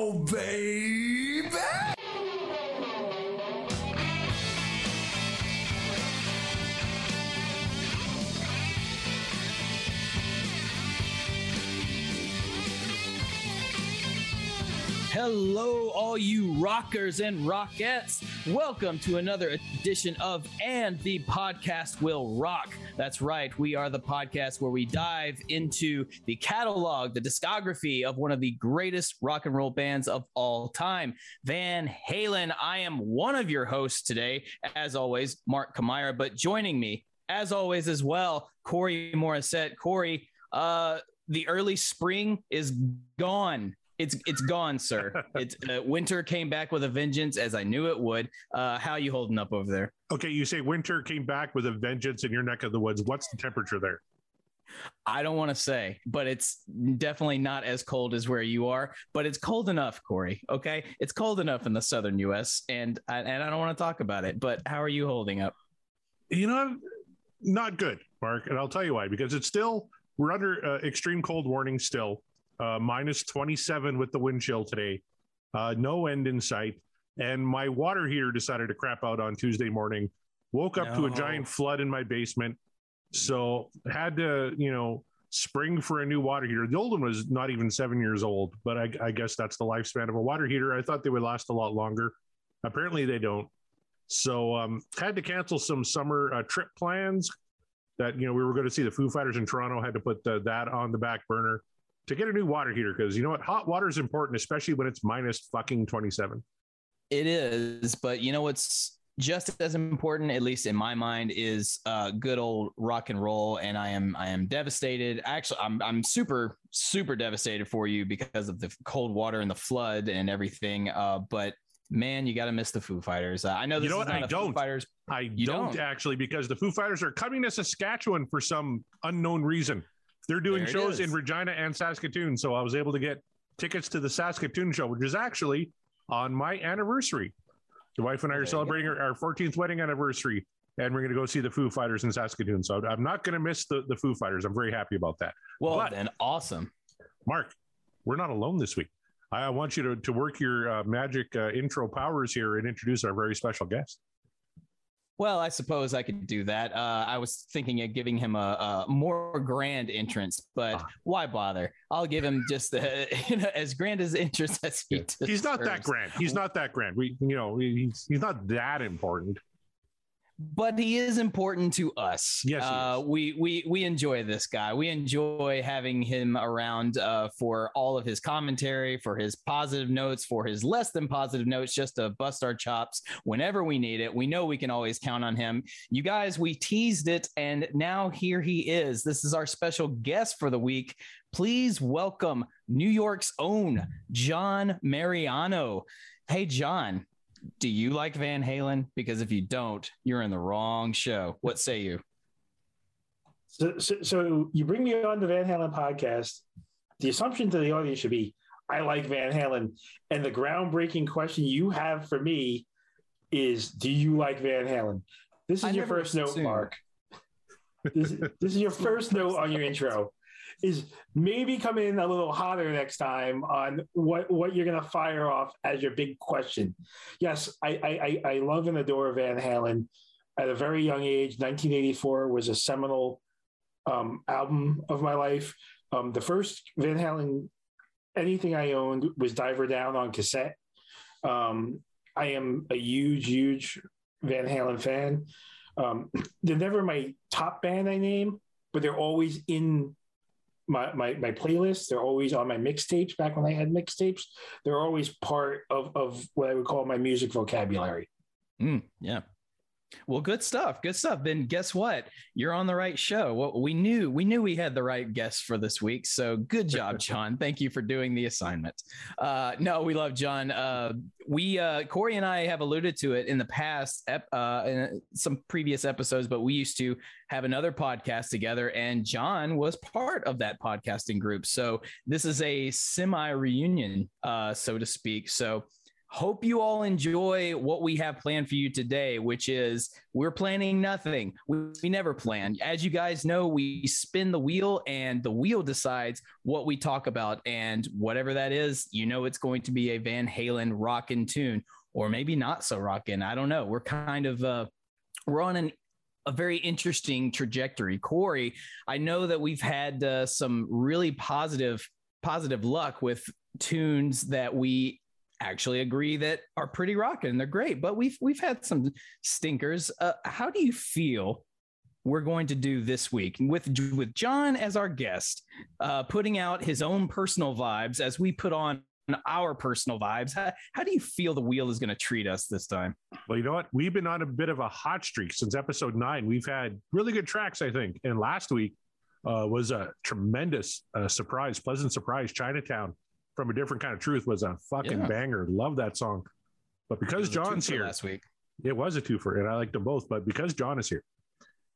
go, Hello, all you rockers and rockettes. Welcome to another edition of And the Podcast Will Rock. That's right. We are the podcast where we dive into the catalog, the discography of one of the greatest rock and roll bands of all time, Van Halen. I am one of your hosts today, as always, Mark Kamira, but joining me, as always, as well, Corey Morissette. Corey, uh, the early spring is gone it's it's gone, sir. It's uh, winter came back with a vengeance, as I knew it would. Uh, how you holding up over there? Okay, you say winter came back with a vengeance in your neck of the woods. What's the temperature there? I don't want to say, but it's definitely not as cold as where you are. But it's cold enough, Corey. Okay, it's cold enough in the southern U.S. and I, and I don't want to talk about it. But how are you holding up? You know, not good, Mark. And I'll tell you why. Because it's still we're under uh, extreme cold warning still uh, minus 27 with the wind chill today. Uh, no end in sight. And my water heater decided to crap out on Tuesday morning. Woke up no. to a giant flood in my basement. So had to, you know, spring for a new water heater. The old one was not even seven years old, but I, I guess that's the lifespan of a water heater. I thought they would last a lot longer. Apparently they don't. So um, had to cancel some summer uh, trip plans that you know we were going to see the Foo Fighters in Toronto. Had to put the, that on the back burner to get a new water heater because you know what, hot water is important, especially when it's minus fucking twenty seven. It is, but you know what's just as important, at least in my mind, is uh, good old rock and roll. And I am I am devastated. Actually, I'm I'm super super devastated for you because of the cold water and the flood and everything. Uh, but man, you got to miss the Foo Fighters. Uh, I know this you know what? I don't. Foo Fighters. I don't, don't, actually because the Foo Fighters are coming to Saskatchewan for some unknown reason. They're doing there shows in Regina and Saskatoon. So I was able to get tickets to the Saskatoon show, which is actually on my anniversary. The wife and I are celebrating our 14th wedding anniversary, and we're going to go see the Foo Fighters in Saskatoon. So I'm not going to miss the, the Foo Fighters. I'm very happy about that. Well, but, then awesome. Mark, we're not alone this week. I want you to, to work your uh, magic uh, intro powers here and introduce our very special guest. Well, I suppose I could do that. Uh, I was thinking of giving him a, a more grand entrance, but ah. why bother? I'll give him just the, you know, as grand as entrance as he. He's not that grand. He's not that grand. We, you know, he's he's not that important but he is important to us. Yes, uh, we we we enjoy this guy. We enjoy having him around uh, for all of his commentary, for his positive notes, for his less than positive notes, just to bust our chops whenever we need it. We know we can always count on him. You guys, we teased it, and now here he is. This is our special guest for the week. Please welcome New York's own John Mariano. Hey, John do you like Van Halen? Because if you don't, you're in the wrong show. What say you? So, so, so you bring me on the Van Halen podcast. The assumption to the audience should be, I like Van Halen. And the groundbreaking question you have for me is, do you like Van Halen? This is I your first note, Mark. This, this is your first note on your intro is maybe come in a little hotter next time on what what you're going to fire off as your big question. Yes, I, I I love and adore Van Halen. At a very young age, 1984 was a seminal um, album of my life. Um, the first Van Halen anything I owned was Diver Down on cassette. Um, I am a huge, huge Van Halen fan. Um, they're never my top band I name, but they're always in my, my, my playlists. They're always on my mixtapes back when I had mixtapes. They're always part of, of what I would call my music vocabulary. Mm, yeah. Well, good stuff. Good stuff. Then guess what? You're on the right show. Well, we knew we knew we had the right guest for this week. So good job, John. Thank you for doing the assignment. Uh, no, we love John. Uh, we uh, Corey and I have alluded to it in the past, uh, in some previous episodes, but we used to have another podcast together, and John was part of that podcasting group. So this is a semi reunion, uh, so to speak. So hope you all enjoy what we have planned for you today, which is we're planning nothing. We, we, never plan. As you guys know, we spin the wheel and the wheel decides what we talk about. And whatever that is, you know, it's going to be a Van Halen rockin' tune or maybe not so rockin'. I don't know. We're kind of, uh, we're on an a very interesting trajectory. Corey, I know that we've had uh, some really positive positive luck with tunes that we actually agree that are pretty rocking. They're great, but we've we've had some stinkers. Uh, how do you feel we're going to do this week with with John as our guest, uh, putting out his own personal vibes as we put on our personal vibes. How, how do you feel the wheel is going to treat us this time? Well, you know what? We've been on a bit of a hot streak since episode nine. We've had really good tracks, I think. And last week uh, was a tremendous uh, surprise, pleasant surprise. Chinatown from a different kind of truth was a fucking yeah. banger. Love that song. But because John's here last week, it was a twofer, and I liked them both. But because John is here,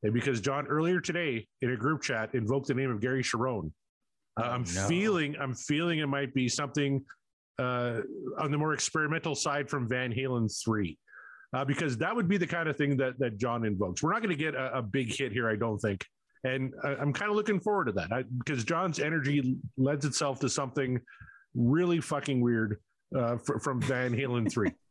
and because John earlier today in a group chat invoked the name of Gary uh, oh, I'm no. feeling I'm feeling it might be something uh, on the more experimental side from Van Halen three. Uh, because that would be the kind of thing that that John invokes. We're not going to get a, a, big hit here, I don't think, and I, am kind of looking forward to that I, because John's energy lends itself to something really fucking weird uh, fr- from Van Halen three.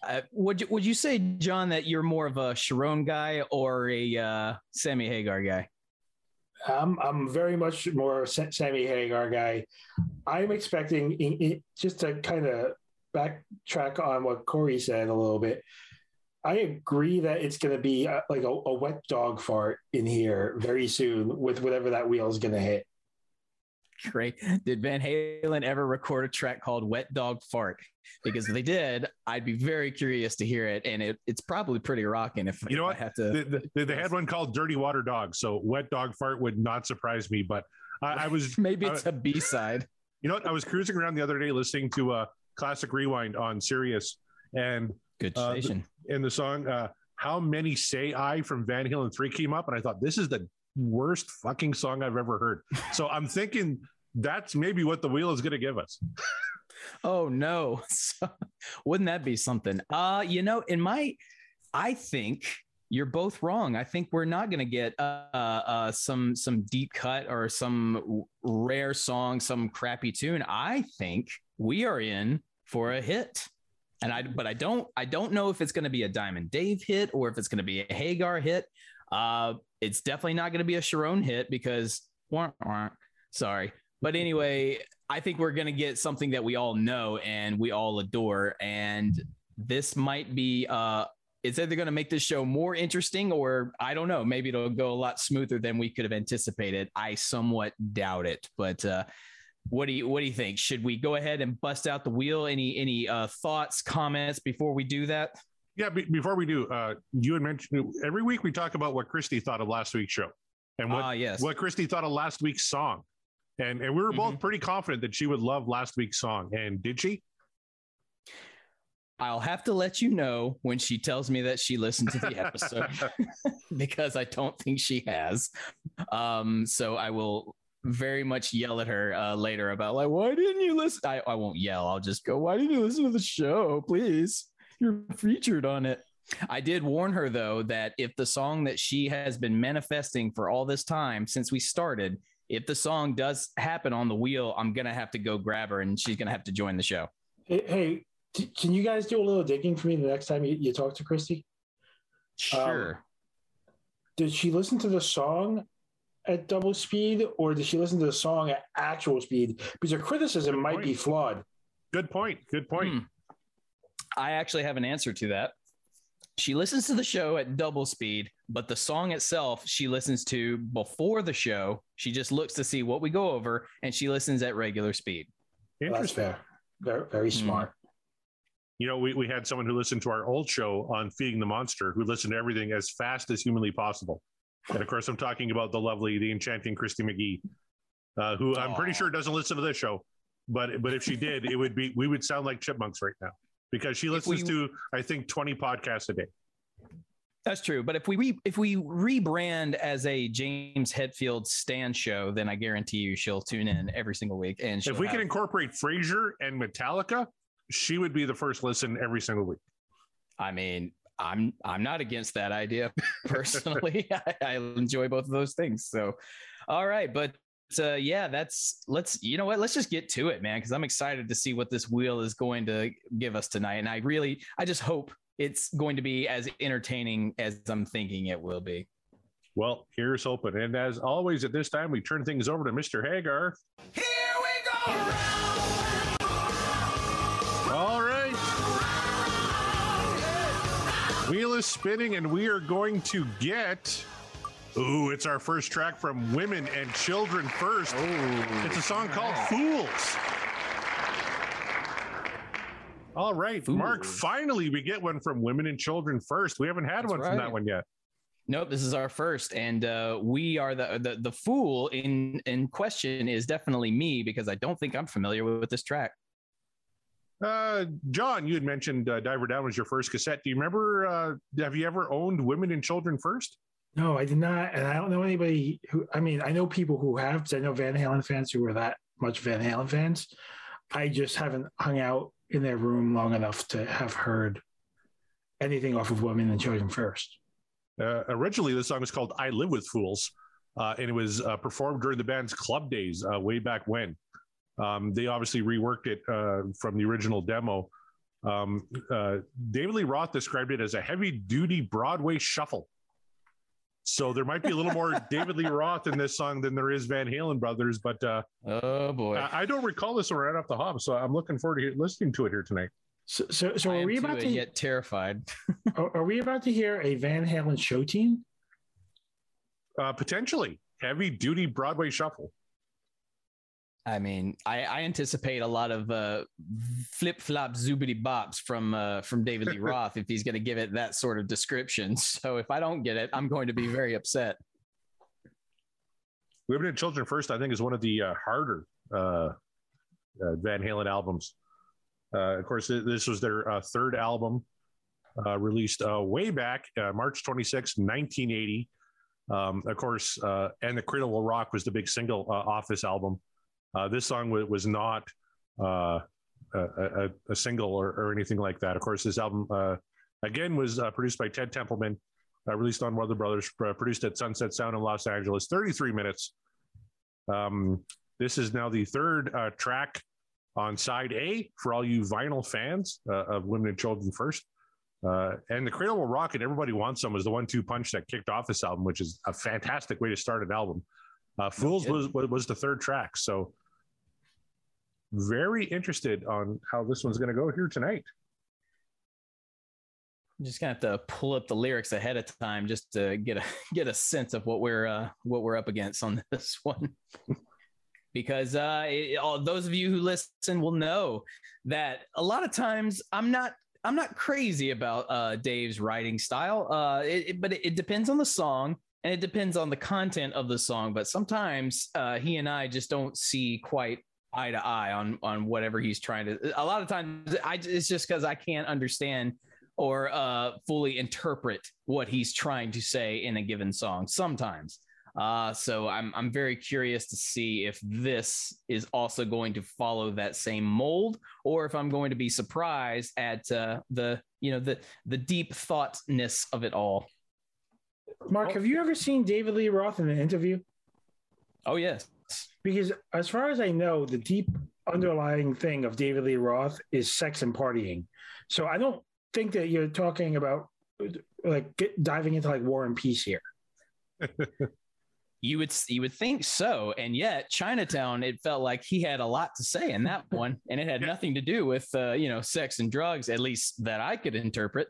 Uh, would you would you say, John, that you're more of a Cherone guy or a uh, Sammy Hagar guy? I'm I'm very much more Sammy Hagar guy. I'm expecting in, in, just to kind of backtrack on what Corey said a little bit. I agree that it's going to be a, like a, a, wet dog fart in here very soon with whatever that wheel is going to hit. Great. Did Van Halen ever record a track called Wet Dog Fart? Because if they did, I'd be very curious to hear it. And it, it's probably pretty rocking if you know what? I have to. They, they, had one called Dirty Water Dog. So Wet Dog Fart would not surprise me. But I, I was. Maybe it's a B side. You know what? I was cruising around the other day listening to a uh, Classic Rewind on Sirius. And good station. Uh, the, and the song, uh, How Many Say I from Van Halen 3 came up. And I thought, this is the worst fucking song I've ever heard. So I'm thinking that's maybe what the wheel is going to give us. oh no. Wouldn't that be something? Uh, you know, in my I think you're both wrong. I think we're not going to get uh, uh, some some deep cut or some rare song, some crappy tune. I think we are in for a hit. And I, but I don't, I don't know if it's going to be a Diamond Dave hit or if it's going to be a Hagar hit. Uh, it's definitely not going to be a Cherone hit because, wah, wah, sorry. But anyway, I think we're going to get something that we all know and we all adore. And this might be, uh, it's either going to make this show more interesting or I don't know, maybe it'll go a lot smoother than we could have anticipated. I somewhat doubt it, but, uh, what do you what do you think? Should we go ahead and bust out the wheel? Any any uh, thoughts, comments before we do that? Yeah, be, before we do, uh, you had mentioned every week we talk about what Christy thought of last week's show, and what uh, yes. what Christy thought of last week's song. And and we were both mm-hmm. pretty confident that she would love last week's song. And did she? I'll have to let you know when she tells me that she listened to the episode because I don't think she has. Um, so I will very much yell at her uh, later about like, why didn't you listen? I, I won't yell. I'll just go, why didn't you listen to the show? Please, you're featured on it. I did warn her though that if the song that she has been manifesting for all this time since we started if the song does happen on the wheel, I'm gonna have to go grab her, and she's gonna have to join the show. Hey, hey t- can you guys do a little digging for me the next time you, you talk to Christy? Sure. Um, did she listen to the song at double speed, or did she listen to the song at actual speed? Because her criticism Good might point. be flawed. Good point. Good point. Hmm. I actually have an answer to that. She listens to the show at double speed, but the song itself she listens to before the show. She just looks to see what we go over, and she listens at regular speed. Interesting. That's fair. Very, very hmm. smart. You know, we, we had someone who listened to our old show on Feeding the Monster who listened to everything as fast as humanly possible. And of course, I'm talking about the lovely, the enchanting Christy McGee, uh, who I'm pretty sure doesn't listen to this show. But but if she did, it would be we would sound like chipmunks right now because she listens we, to I think 20 podcasts a day. That's true, but if we re, if we rebrand as a James Hetfield stand show, then I guarantee you she'll tune in every single week. And if we have, can incorporate Frasier and Metallica, she would be the first listen every single week. I mean, I'm I'm not against that idea personally. I, I enjoy both of those things. So, all right, but uh, yeah, that's let's you know what let's just get to it, man, because I'm excited to see what this wheel is going to give us tonight, and I really I just hope it's going to be as entertaining as I'm thinking it will be. Well, here's hoping, and as always, at this time we turn things over to Mr. Hagar. Here we go. All right. Wheel is spinning, and we are going to get. Ooh, it's our first track from Women and Children First. It's a song called Fools. All right, Mark, finally we get one from Women and Children First. We haven't had That's one from that one yet. Nope, this is our first, and uh, we are the, the the fool in in question is definitely me because I don't think I'm familiar with this track. Uh, John, you had mentioned uh, Diver Down was your first cassette. Do you remember? Uh, have you ever owned Women and Children First? No, I did not, and I don't know anybody who. I mean, I know people who have. 'cause I know Van Halen fans who are that much Van Halen fans. I just haven't hung out in their room long enough to have heard anything off of Women and Children First. Uh, originally, the song was called "I Live with Fools," uh, and it was uh, performed during the band's club days uh, way back when. Um, they obviously reworked it uh, from the original demo. Um, uh, David Lee Roth described it as a heavy-duty Broadway shuffle. So there might be a little more David Lee Roth in this song than there is Van Halen brothers, but uh, Oh boy, I I don't recall this one right off the hop. So I'm looking forward to hear- listening to it here tonight. So, so, so are we about to? get terrified. Are, are we about to hear a Van Halen show team? Uh, potentially heavy-duty Broadway shuffle. I mean, I, I anticipate a lot of uh, flip flop zoobity bops from uh, from David Lee Roth if he's going to give it that sort of description. So if I don't get it, I'm going to be very upset. Women and Children First, I think, is one of the uh, harder uh, uh, Van Halen albums. Uh, of course, this was their uh, third album, uh, released uh, way back uh, March 26, 1980. Um, of course, uh, and the Cradle Will Rock was the big single uh, off this album. Uh, this song wa- was not uh, a, a, a single or, or anything like that. Of course, this album uh, again was uh, produced by Ted Templeman, uh, released on Warner Brothers, uh, produced at Sunset Sound in Los Angeles. 33 minutes. Um, this is now the third uh, track on side A for all you vinyl fans uh, of Women and Children First. Uh, and the Cradle Will Rock and Everybody Wants Some was the one-two punch that kicked off this album, which is a fantastic way to start an album. Uh, Fools was, was was the third track, so very interested on how this one's going to go here tonight. I'm just gonna have to pull up the lyrics ahead of time just to get a get a sense of what we're uh, what we're up against on this one. because uh, it- all those of you who listen will know that a lot of times I'm not I'm not crazy about uh, Dave's writing style, uh, it, it- but it, it depends on the song and it depends on the content of the song. But sometimes uh, he and I just don't see quite eye to eye on on whatever he's trying to. A lot of times, I it's just because I can't understand or uh, fully interpret what he's trying to say in a given song. Sometimes. Uh, so I'm I'm very curious to see if this is also going to follow that same mold, or if I'm going to be surprised at uh, the you know the the deep thoughtness of it all. Mark, have you ever seen David Lee Roth in an interview? Oh yes, Because as far as I know, the deep underlying thing of David Lee Roth is sex and partying. So I don't think that you're talking about like get, diving into like war and peace here. you would you would think so, and yet Chinatown, it felt like he had a lot to say in that one, and it had nothing to do with uh, you know sex and drugs, at least that I could interpret.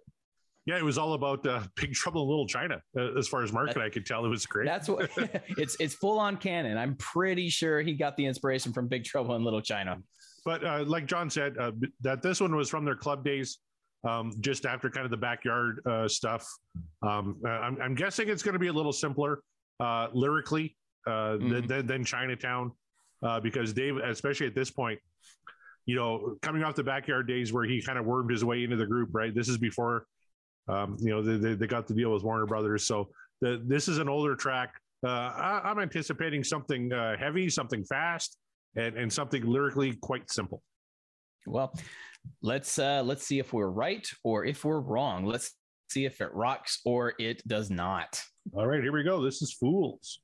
Yeah, it was all about uh, Big Trouble in Little China. Uh, as far as Mark and I could tell, it was great. That's what it's it's full on canon. I'm pretty sure he got the inspiration from Big Trouble in Little China. but uh, like John said, uh, that this one was from their club days, um, just after kind of the backyard uh, stuff. Um, uh, I'm, I'm guessing it's going to be a little simpler uh, lyrically uh, than, than, than Chinatown, uh, because Dave, especially at this point, you know, coming off the backyard days where he kind of wormed his way into the group, right? This is before, um, you know, they, they, they got the deal with Warner Brothers. So the, this is an older track. Uh, I, I'm anticipating something uh, heavy, something fast, and, and something lyrically quite simple. Well, let's uh let's see if we're right or if we're wrong. Let's see if it rocks or it does not. All right, here we go. This is Fools.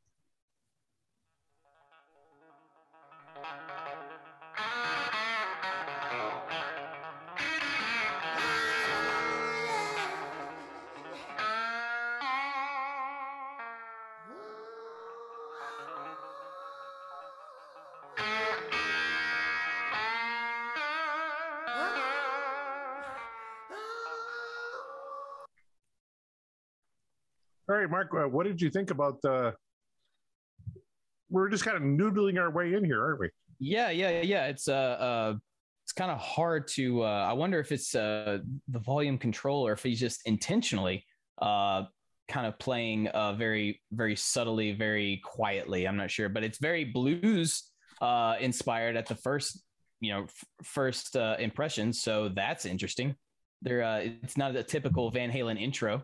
Right, Mark, uh, what did you think about the? We're just kind of noodling our way in here, aren't we? Yeah, yeah, yeah. It's uh, uh it's kind of hard to. Uh, I wonder if it's uh the volume control or if he's just intentionally uh kind of playing uh very very subtly, very quietly. I'm not sure, but it's very blues uh inspired at the first you know f- first uh impression. So that's interesting. There, uh, it's not a typical Van Halen intro.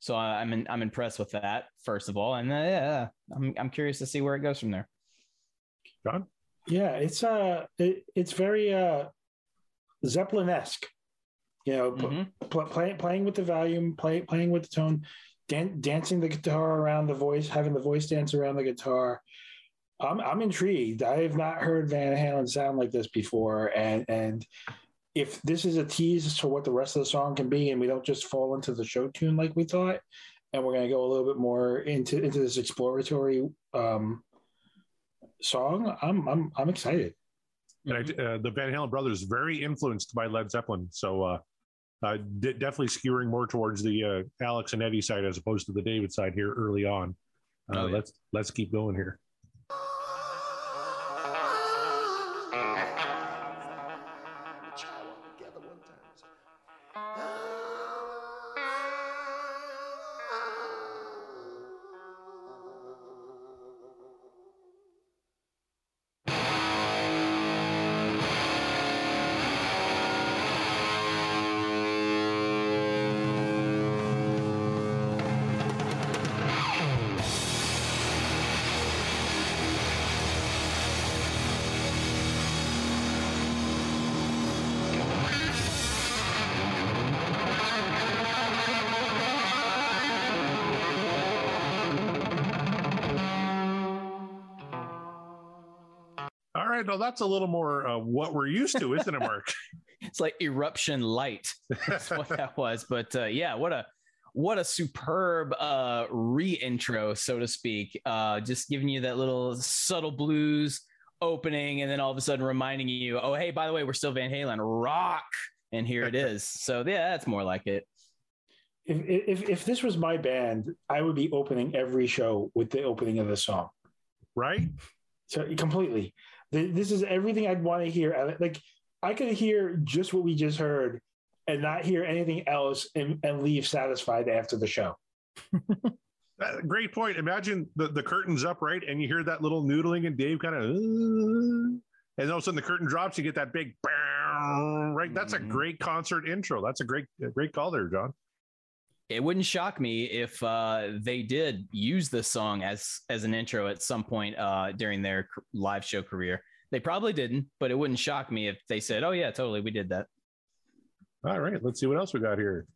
So I- I'm in, I'm impressed with that first of all, and uh, yeah, I'm I'm curious to see where it goes from there. John? Yeah, it's uh, it, it's very uh, Zeppelin esque. You know, p- Mhm. pl- playing playing with the volume, play, playing with the tone, dan- dancing the guitar around the voice, having the voice dance around the guitar. I'm I'm intrigued. I have not heard Van Halen sound like this before, and and if this is a tease to what the rest of the song can be, and we don't just fall into the show tune like we thought, and we're going to go a little bit more into into this exploratory um, song, I'm I'm I'm excited. And I, uh, the Van Halen brothers very influenced by Led Zeppelin, so uh, uh, de- definitely skewing more towards the uh, Alex and Eddie side as opposed to the David side here early on. Uh, Oh, yeah. Let's let's keep going here. Right, no, that's a little more uh, what we're used to, isn't it, Mark? It's like eruption light. That's what that was. But uh, yeah, what a what a superb uh re-intro, so to speak. Uh just giving you that little subtle blues opening and then all of a sudden reminding you, oh hey, by the way, we're still Van Halen, rock. And here it is. So yeah, that's more like it. If, if if this was my band, I would be opening every show with the opening of the song. right? So completely, Th- this is everything I'd want to hear. Like I could hear just what we just heard, and not hear anything else, and, and leave satisfied after the show. Uh, great point. Imagine the, the curtain's up, right? And you hear that little noodling, and Dave kind of, and all of a sudden the curtain drops. You get that big, right? That's a Mhm. great concert intro. That's a great, great call there, John. It wouldn't shock me if uh, they did use this song as as an intro at some point uh, during their live show career. They probably didn't, but it wouldn't shock me if they said, "Oh yeah, totally, we did that." All right, let's see what else we got here.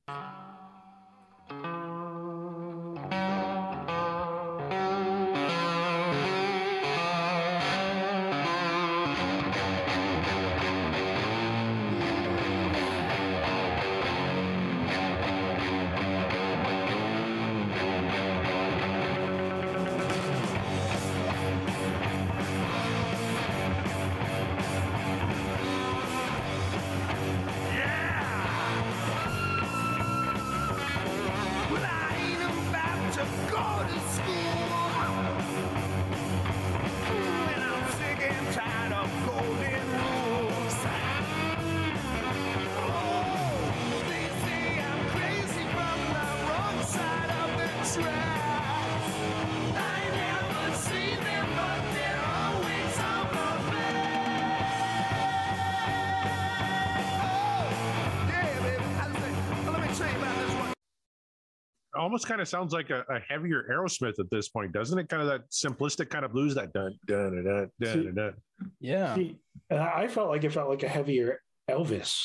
Almost kind of sounds like a, a heavier Aerosmith at this point, doesn't it? Kind of that simplistic kind of blues, that dun dun dun dun dun. dun. Yeah, See, I I felt like it felt like a heavier Elvis.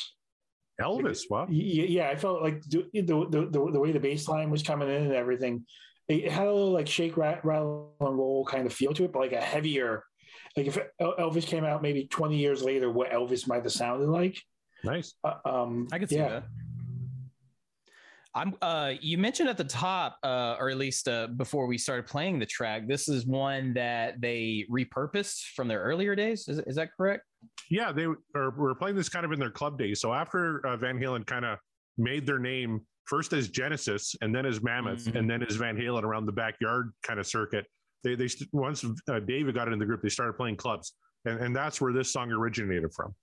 Elvis, wow. Y- Yeah, I felt like the the, the, the, the way the bass line was coming in and everything, it had a little like shake, rat, rattle, and roll kind of feel to it, but like a heavier. Like if Elvis came out maybe 20 years later, what Elvis might have sounded like. Nice. Uh, um, I can see yeah. that. I'm. Uh, you mentioned at the top, uh, or at least uh, before we started playing the track, this is one that they repurposed from their earlier days. Is, is that correct? Yeah, they are, were playing this kind of in their club days. So after uh, Van Halen kind of made their name first as Genesis and then as Mammoth Mhm. and then as Van Halen around the backyard kind of circuit, they they once uh, David got in the group, they started playing clubs, and and that's where this song originated from.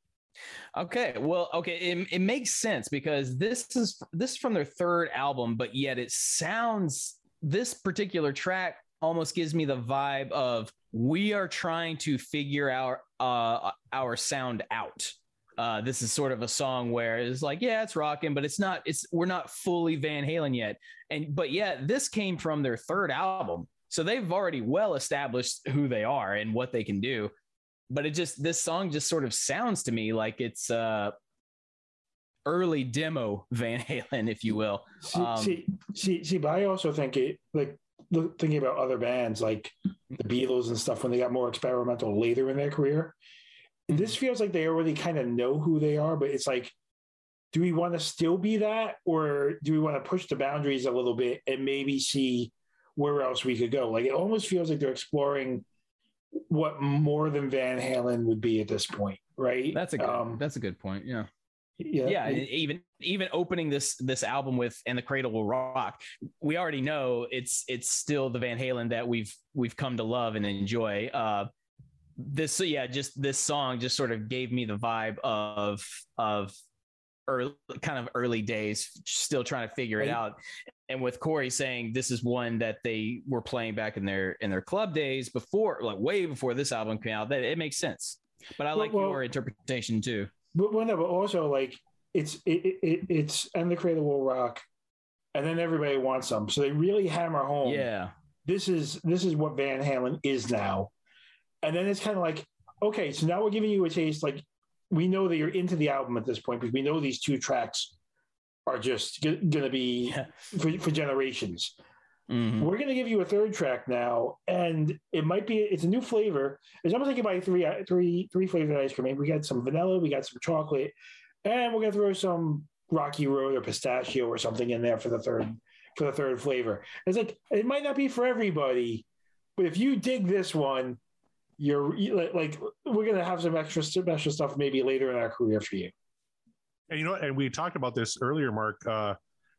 Okay, well, okay, it, it makes sense because this is this is from their third album, but yet it sounds this particular track almost gives me the vibe of we are trying to figure out uh, our sound out. Uh, this is sort of a song where it's like, yeah, it's rocking, but it's not. It's we're not fully Van Halen yet, and but yet this came from their third album, so they've already well established who they are and what they can do but it just this song just sort of sounds to me like it's uh early demo Van Halen, if you will. See, Um, see, see, see, but I also think it like look, thinking about other bands like the Beatles and stuff when they got more experimental later in their career. This feels like they already kind of know who they are, but it's like, do we want to still be that, or do we want to push the boundaries a little bit and maybe see where else we could go? Like it almost feels like they're exploring what more than Van Halen would be at this point, right? That's a good, Um, that's a good point. Yeah. yeah, yeah and even even opening this this album with and the cradle will rock we already know it's it's still the van halen that we've we've come to love and enjoy uh this so yeah just this song just sort of gave me the vibe of of early kind of early days still trying to figure it out and with corey saying this is one that they were playing back in their in their club days before like way before this album came out that it makes sense but i like well- your interpretation too But well, no, but also like it's it, it, it it's and the cradle will rock, and then everybody wants some. So they really hammer home. yeah this is this is what Van Halen is now, and then it's kind of like okay, so now we're giving you a taste. Like we know that you're into the album at this point because we know these two tracks are just g- going to be Yeah. for, for generations. Mhm. We're going to give you a third track now, and it might be it's a new flavor. It's almost like you buy three three three flavored ice cream. We got some vanilla, we got some chocolate, and we're going to throw some Rocky Road or pistachio or something in there for the third for the third flavor. It's like it might not be for everybody, but if you dig this one, you're like, like we're going to have some extra special stuff maybe later in our career for you. And you know, and we talked about this earlier, Mark. Uh,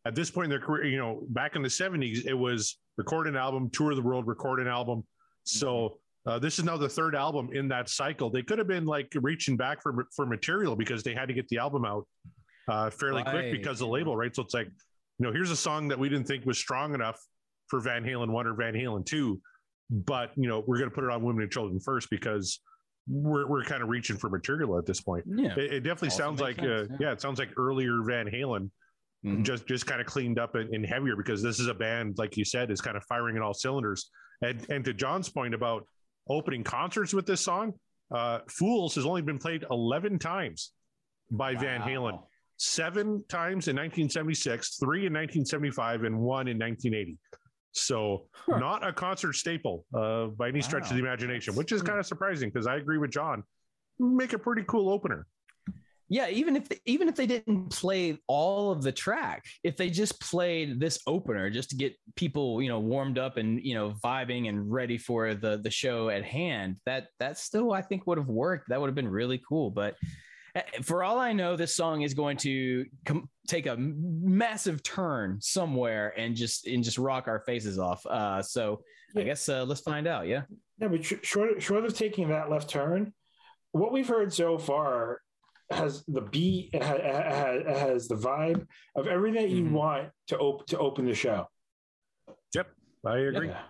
at this point in their career, you know, back in the '70s, it was record an album, tour the world, record an album. So uh, this is now the third album in that cycle. They could have been like reaching back for for material because they had to get the album out uh, fairly quick because of the label, right? So it's like, you know, here's a song that we didn't think was strong enough for Van Halen one or Van Halen two, but you know, we're going to put it on women and children first because we're we're kind of reaching for material at this point. yeah It, it definitely Also sounds like makes uh, yeah. yeah. it sounds like earlier Van Halen, Mhm. just just kind of cleaned up and, and heavier because this is a band like you said is kind of firing in all cylinders. And and to John's point about opening concerts with this song, uh, "Fools" has only been played eleven times by Van Halen. Seven times in 1976, three in 1975, and one in 1980. So Huh. not a concert staple uh, by any stretch of the imagination, which is kind of surprising because I agree with John. Make a pretty cool opener. Yeah, even if even if they didn't play all of the track, if they just played this opener just to get people, you know, warmed up and you know vibing and ready for the the show at hand, that that still I think would have worked. That would have been really cool. But for all I know, this song is going to com- take a massive turn somewhere and just and just rock our faces off. Uh, so I guess uh, let's find out. Yeah. Yeah, but short short of taking that left turn, what we've heard so far has the beat, it ha- ha- ha- it has the vibe of everything that you want to open to open the show. Yep, I agree. Yeah,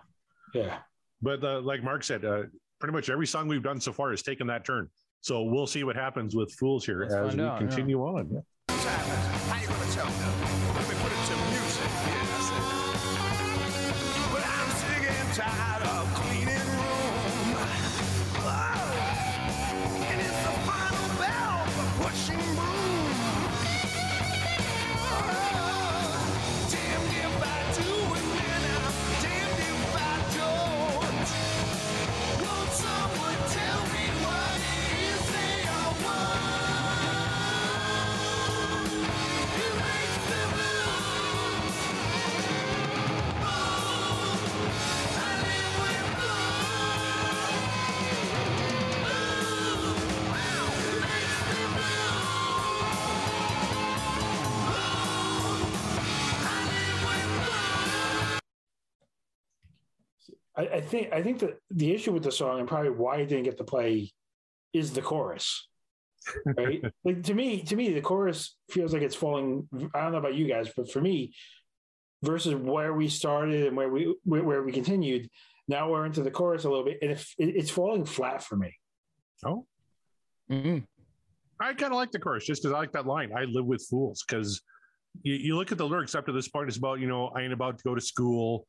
yeah. But uh, like Mark said, uh, pretty much every song we've done so far has taken that turn. So we'll see what happens with Fools here Let's as we out, yeah. continue on. Yeah. How think I think that the issue with the song and probably why it didn't get to play is the chorus. Right? like to me, to me, the chorus feels like it's falling. I don't know about you guys, but for me, versus where we started and where we where, where we continued, now we're into the chorus a little bit, and it, it's falling flat for me. Oh, Mm-hmm. I kind of like the chorus just because I like that line. I live with fools because you, you look at the lyrics up to this point. It's about you know I ain't about to go to school.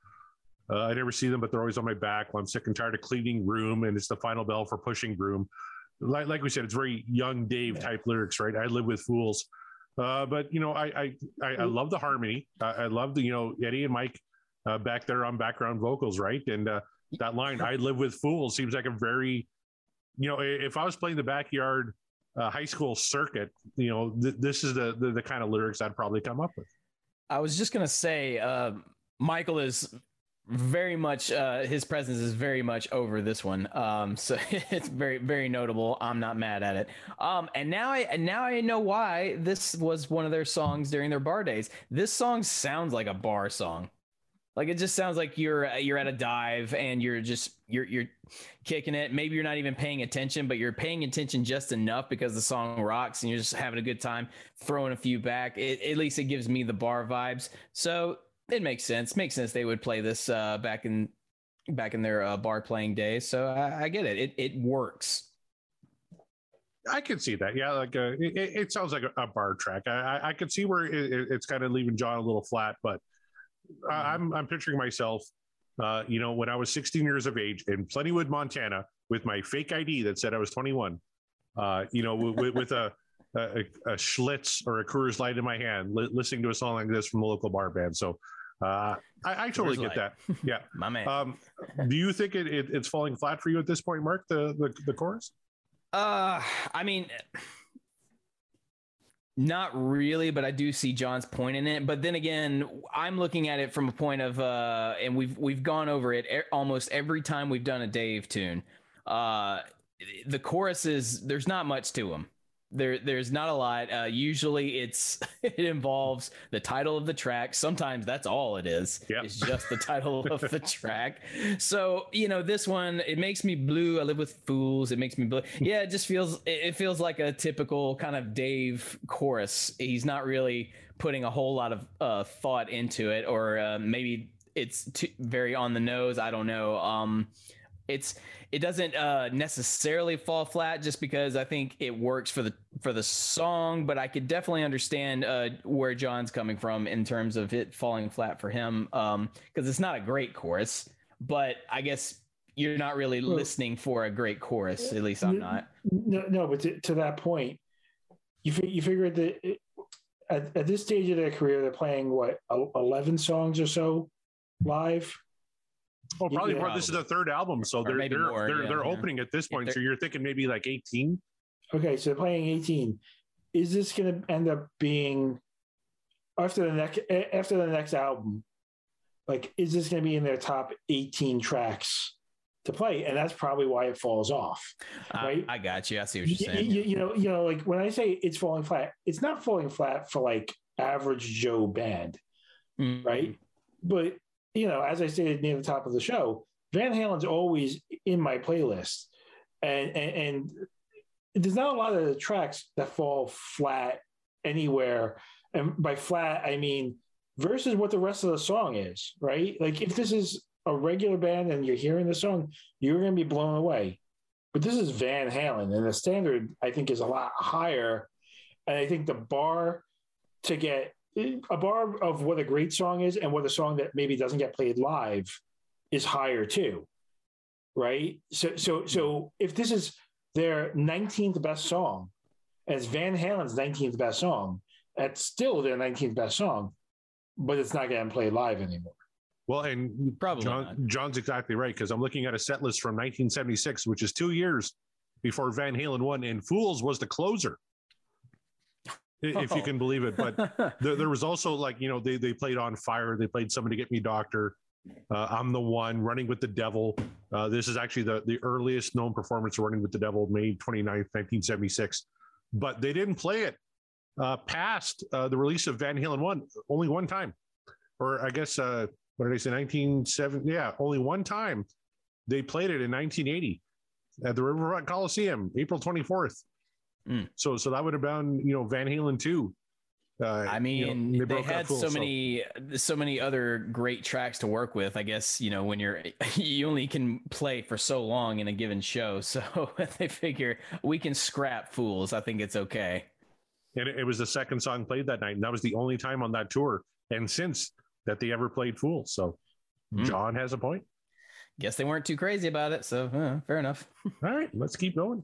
Uh, I never see them, but they're always on my back. When I'm sick and tired of cleaning room, and it's the final bell for pushing broom. Like, like we said, it's very young Dave type lyrics, right? I live with fools, uh, but you know I I, I, I love the harmony. I, I love the you know Eddie and Mike uh, back there on background vocals, right? And uh, that line "I live with fools" seems like a very you know if I was playing the backyard uh, high school circuit, you know, th- this is the, the the kind of lyrics I'd probably come up with. I was just gonna say, uh, Michael is very much uh, his presence is very much over this one. Um, so it's very very notable. I'm not mad at it. Um, and now I now I know why this was one of their songs during their bar days. This song sounds like a bar song. Like it just sounds like you're you're at a dive and you're just you're you're kicking it. Maybe you're not even paying attention, but you're paying attention just enough because the song rocks and you're just having a good time throwing a few back. It, at least it gives me the bar vibes. So it makes sense. Makes sense they would play this uh, back in back in their uh, bar playing days. So I, I get it. It it works. I can see that. Yeah, like uh, it, it sounds like a, a bar track. I, I, I could see where it, it- it's kind of leaving John a little flat, but I, I'm I'm picturing myself, uh, you know, when I was 16 years of age in Plentywood, Montana, with my fake ID that said I was 21. Uh, you know, with, with a, a a Schlitz or a Coors Light in my hand, li- listening to a song like this from the local bar band. So. Uh, I, I totally get that. Yeah. My man. Um, do you think it, it, it's falling flat for you at this point, Mark? The the, the chorus? Uh, I mean, not really, but I do see John's point in it. But then again, I'm looking at it from a point of, uh, and we've we've gone over it e- almost every time we've done a Dave tune. Uh, the choruses, there's not much to them. There, there's not a lot. Uh, usually, it's it involves the title of the track. Sometimes that's all it is. Yep. It's just the title of the track. So you know, this one it makes me blue. I live with fools. It makes me blue. Yeah, it just feels it feels like a typical kind of Dave chorus. He's not really putting a whole lot of uh, thought into it, or uh, maybe it's too, very on the nose. I don't know. Um, it's it doesn't uh, necessarily fall flat just because I think it works for the for the song, but I could definitely understand uh, where John's coming from in terms of it falling flat for him because it's not a great chorus, but I guess you're not really Well- listening for a great chorus. At least I'm not. No, no, but to, to that point, you you figure that it, at, at this stage of their career, they're playing what eleven songs or so live. Well, probably Yeah. more. This is the third album, so they're maybe they're more, they're, yeah, they're yeah. opening at this point. they're- So you're thinking maybe like 18. Okay, so playing eighteen. Is this going to end up being after the next after the next album? Like, is this going to be in their top eighteen tracks to play? And that's probably why it falls off. Right. I, I got you. I see what you, you're saying. you- you know, you know, like when I say it's falling flat, it's not falling flat for like average Joe band, Mhm. right? But you know, as I stated near the top of the show, Van Halen's always in my playlist, and and, and there's not a lot of the tracks that fall flat anywhere. And by flat, I mean versus what the rest of the song is, right? Like if this is a regular band and you're hearing the song, you're going to be blown away. But this is Van Halen, and the standard I think is a lot higher. And I think the bar to get Mm-hmm. a bar of what a great song is and what a song that maybe doesn't get played live is higher too. Right. So so so mm-hmm. if this is their 19th best song, and it's Van Halen's 19th best song, that's still their 19th best song, but it's not getting played live anymore. Well, and Probably John. John's exactly right because I'm looking at a set list from 1976, which is two years before Van Halen one, and Fools was the closer, if you Oh. can believe it. But there, there was also like you know they they played on fire they played somebody get me doctor uh, i'm the one running with the devil uh, this is actually the the earliest known performance of running with the devil may 29th 1976 but they didn't play it uh, past uh, the release of van halen 1 only one time or i guess uh, what did I say? 1970. Yeah, only one time they played it in 1980 at the Riverfront Coliseum, April 24th. Mm. So, so that would have been, you know, Van Halen too. Uh, I you know, mean, they, broke that had so many, so many other great tracks to work with. I guess you know when you're, you only can play for so long in a given show, so they figure we can scrap fools. I think it's okay. and it, it was the second song played that night, and that was the only time on that tour, and since that they ever played Fools. So, Mm. John has a point. Guess they weren't too crazy about it, so uh, fair enough. All right, let's keep going.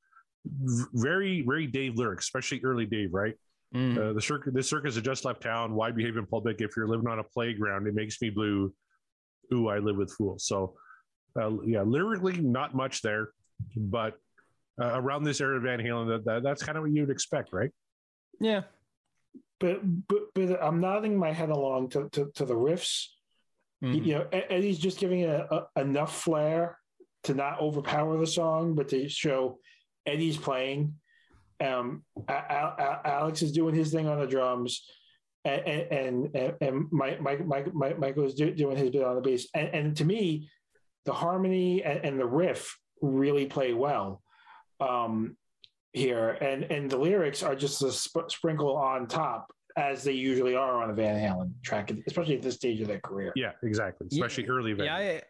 V- Very, very Dave lyrics, especially early Dave, right? Mm. Uh, the circus, the circus has just left town. Why behave in public if you're living on a playground? It makes me blue. Ooh, I live with fools. So, uh, yeah, lyrically, not much there, but uh, around this era of Van Halen, that, that that's kind of what you'd expect, right? Yeah, But but but I'm nodding my head along to to, to the riffs. Mhm. You know, Eddie's just giving it a, a, enough flair to not overpower the song, but to show Eddie's playing. Um, Alex is doing his thing on the drums, and and and, and Mike, Mike, Mike, Mike, Michael is do, doing his bit on the bass. And, and to me, the harmony and, and the riff really play well um, here, and and the lyrics are just a sp- sprinkle on top as they usually are on a Van Halen track, especially at this stage of their career. Yeah, exactly. Yeah. Especially early Van. yeah, I,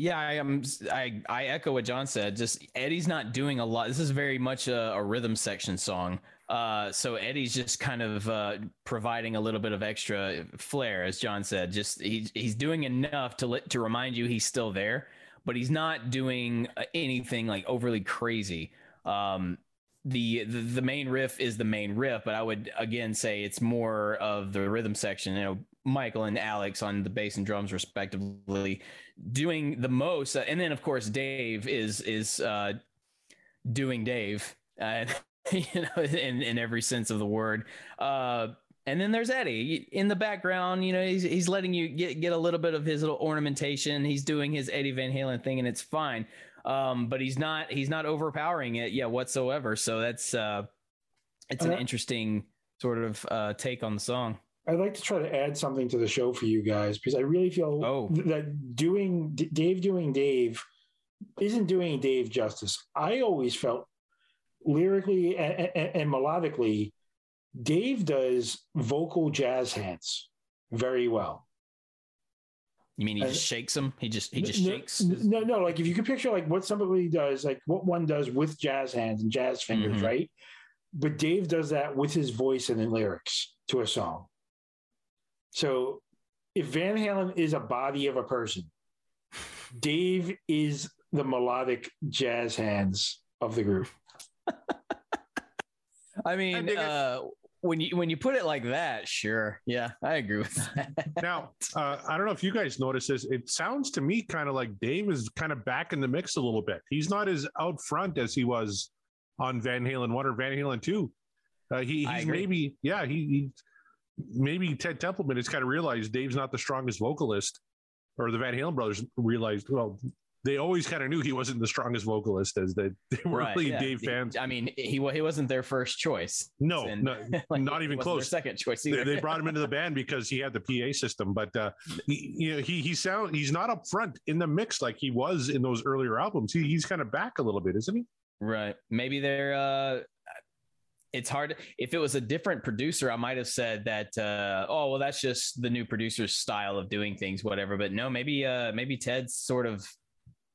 yeah. I am. I I echo what John said. Just Eddie's not doing a lot. This is very much a, a rhythm section song. Uh, so Eddie's just kind of uh, providing a little bit of extra flair, as John said. Just he's he's doing enough to let to remind you he's still there, but he's not doing uh, anything like overly crazy. Um, the, the the main riff is the main riff, but I would again say it's more of the rhythm section. You know, Michael and Alex on the bass and drums respectively doing the most, uh, and then of course Dave is is uh, doing Dave, uh, you know, in in every sense of the word. Uh, and then there's Eddie in the background. You know, he's he's letting you get get a little bit of his little ornamentation. He's doing his Eddie Van Halen thing, and it's fine. Um, but he's not he's not overpowering it, yeah, whatsoever. So that's uh, it's an Uh, interesting sort of uh, take on the song. I'd like to try to add something to the show for you guys because I really feel Oh. th- that doing D- Dave doing Dave isn't doing Dave justice. I always felt lyrically and, and, and melodically, Dave does vocal jazz hands very well. You mean he just shakes them? He just he just no, shakes. No, no, like if you could picture like what somebody does, like what one does with jazz hands and jazz fingers, Mhm. right? But Dave does that with his voice and the lyrics to a song. So if Van Halen is a body of a person, Dave is the melodic jazz hands of the group. I mean, dig it. uh, when you when you put it like that, sure, yeah, I agree with that. Now, uh, I don't know if you guys notice this. It sounds to me kind of like Dave is kind of back in the mix a little bit. He's not as out front as he was on Van Halen one or Van Halen two. Uh, he, he's maybe, yeah, he, he maybe Ted Templeman has kind of realized Dave's not the strongest vocalist, or the Van Halen brothers realized. Well, they always kind of knew he wasn't the strongest vocalist, as they, they were Right, really yeah. Dave fans. I mean, he he wasn't their first choice. No, And- no, Like, not even close. Second choice they, they brought him into the band because he had the PA system, but uh, he, you know, he he sound he's not up front in the mix like he was in those earlier albums. He, he's kind of back a little bit, isn't he? Right. Maybe they're uh it's hard if it was a different producer, I might have said that uh oh well that's just the new producer's style of doing things, whatever. But no, maybe uh maybe Ted's sort of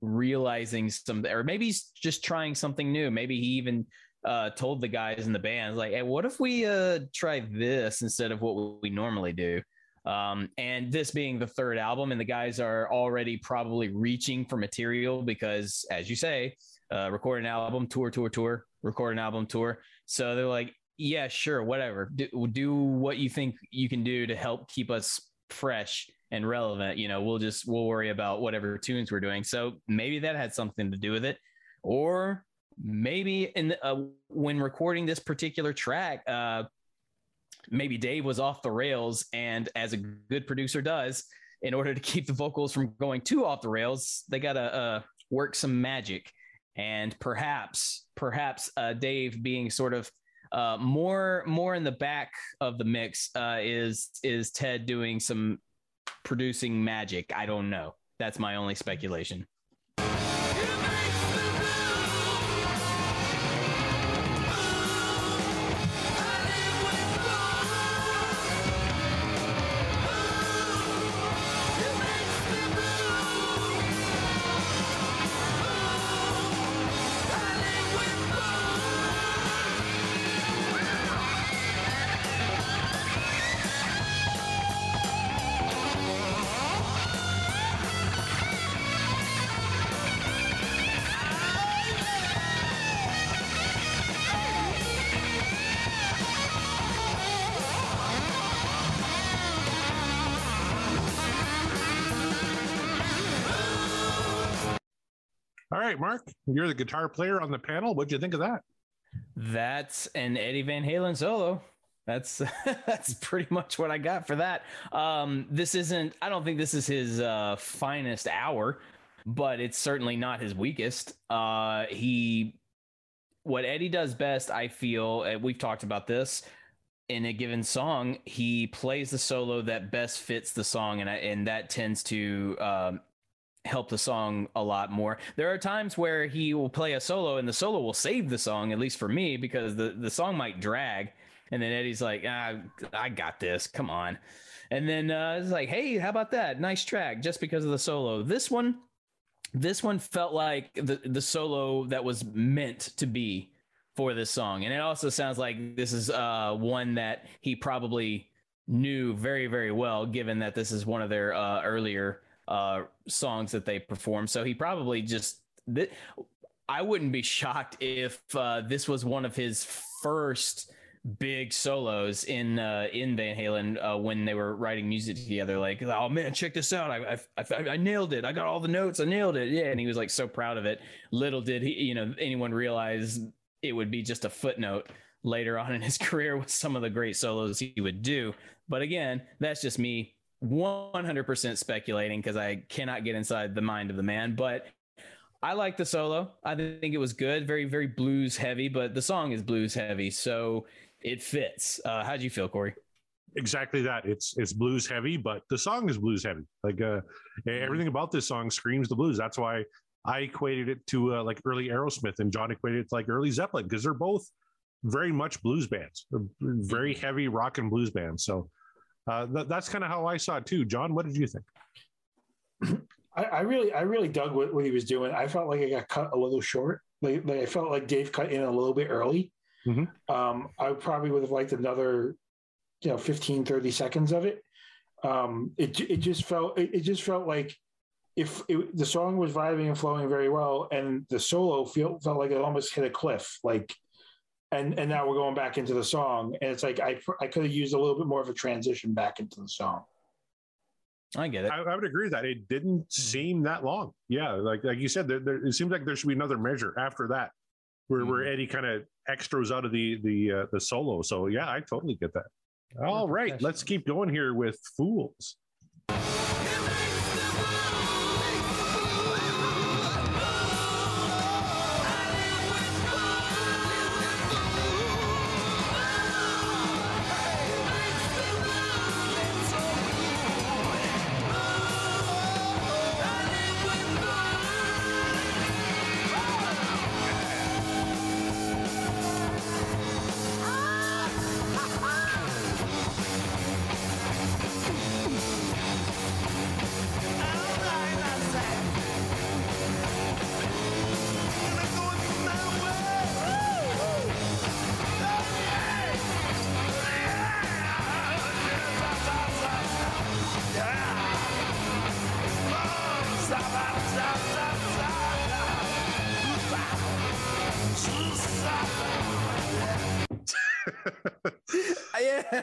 realizing some or maybe he's just trying something new. Maybe he even uh, told the guys in the band, like, hey, what if we uh, try this instead of what we normally do? Um, and this being the third album, and the guys are already probably reaching for material because, as you say, uh, record an album, tour, tour, tour, record an album, tour. So they're like, yeah, sure, whatever. Do, do what you think you can do to help keep us fresh and relevant. You know, we'll just we'll worry about whatever tunes we're doing. So maybe that had something to do with it, or maybe in the, uh, when recording this particular track, uh, maybe Dave was off the rails, and as a good producer does, in order to keep the vocals from going too off the rails, they gotta uh, work some magic, and perhaps, perhaps uh, Dave being sort of uh, more more in the back of the mix uh, is is Ted doing some producing magic. I don't know. That's my only speculation. Right, Mark, you're the guitar player on the panel. What'd you think of that? That's an Eddie Van Halen solo. That's that's pretty much what I got for that. Um, this isn't. I don't think this is his uh, finest hour, but it's certainly not his weakest. Uh, he, what Eddie does best, I feel. and We've talked about this in a given song. He plays the solo that best fits the song, and I, and that tends to um, help the song a lot more. There are times where he will play a solo and the solo will save the song, at least for me, because the, the song might drag. And then Eddie's like, ah, I got this. Come on. And then uh, it's like, hey, how about that? Nice track, just because of the solo. This one, this one felt like the the solo that was meant to be for this song, and it also sounds like this is uh, one that he probably knew very very well, given that this is one of their uh, earlier uh, songs that they perform. So he probably just. Th- I wouldn't be shocked if uh, this was one of his first big solos in uh, in Van Halen uh, when they were writing music together. Like, oh man, check this out! I, I I I nailed it! I got all the notes! I nailed it! Yeah, and he was like so proud of it. Little did he, you know, anyone realize it would be just a footnote later on in his career with some of the great solos he would do. But again, that's just me 100% speculating because I cannot get inside the mind of the man. But I like the solo. I think it was good, very, very blues heavy, but the song is blues heavy. So it fits. Uh, how'd you feel, Corey? Exactly that. It's it's blues heavy, but the song is blues heavy. Like uh, everything about this song screams the blues. That's why I equated it to uh, like early Aerosmith, and John equated it to like early Zeppelin because they're both very much blues bands, very heavy rock and blues bands. So uh, th- that's kind of how I saw it too. John, what did you think? I, I really, I really dug what, what he was doing. I felt like I got cut a little short. Like, like I felt like Dave cut in a little bit early. Mhm. Um, I probably would have liked another, you know, 15, 30 seconds of it. Um, it, it just felt, it, it just felt like if it, the song was vibing and flowing very well, and the solo feel, felt like it almost hit a cliff, like, and and now we're going back into the song, and it's like I I could have used a little bit more of a transition back into the song. I get it. I, I would agree with that it didn't seem that long. Yeah, like like you said, there, there, it seems like there should be another measure after that, where where Eddie kind of extras out of the the uh, the solo. So yeah, I totally get that. All right, let's keep going here with Fools.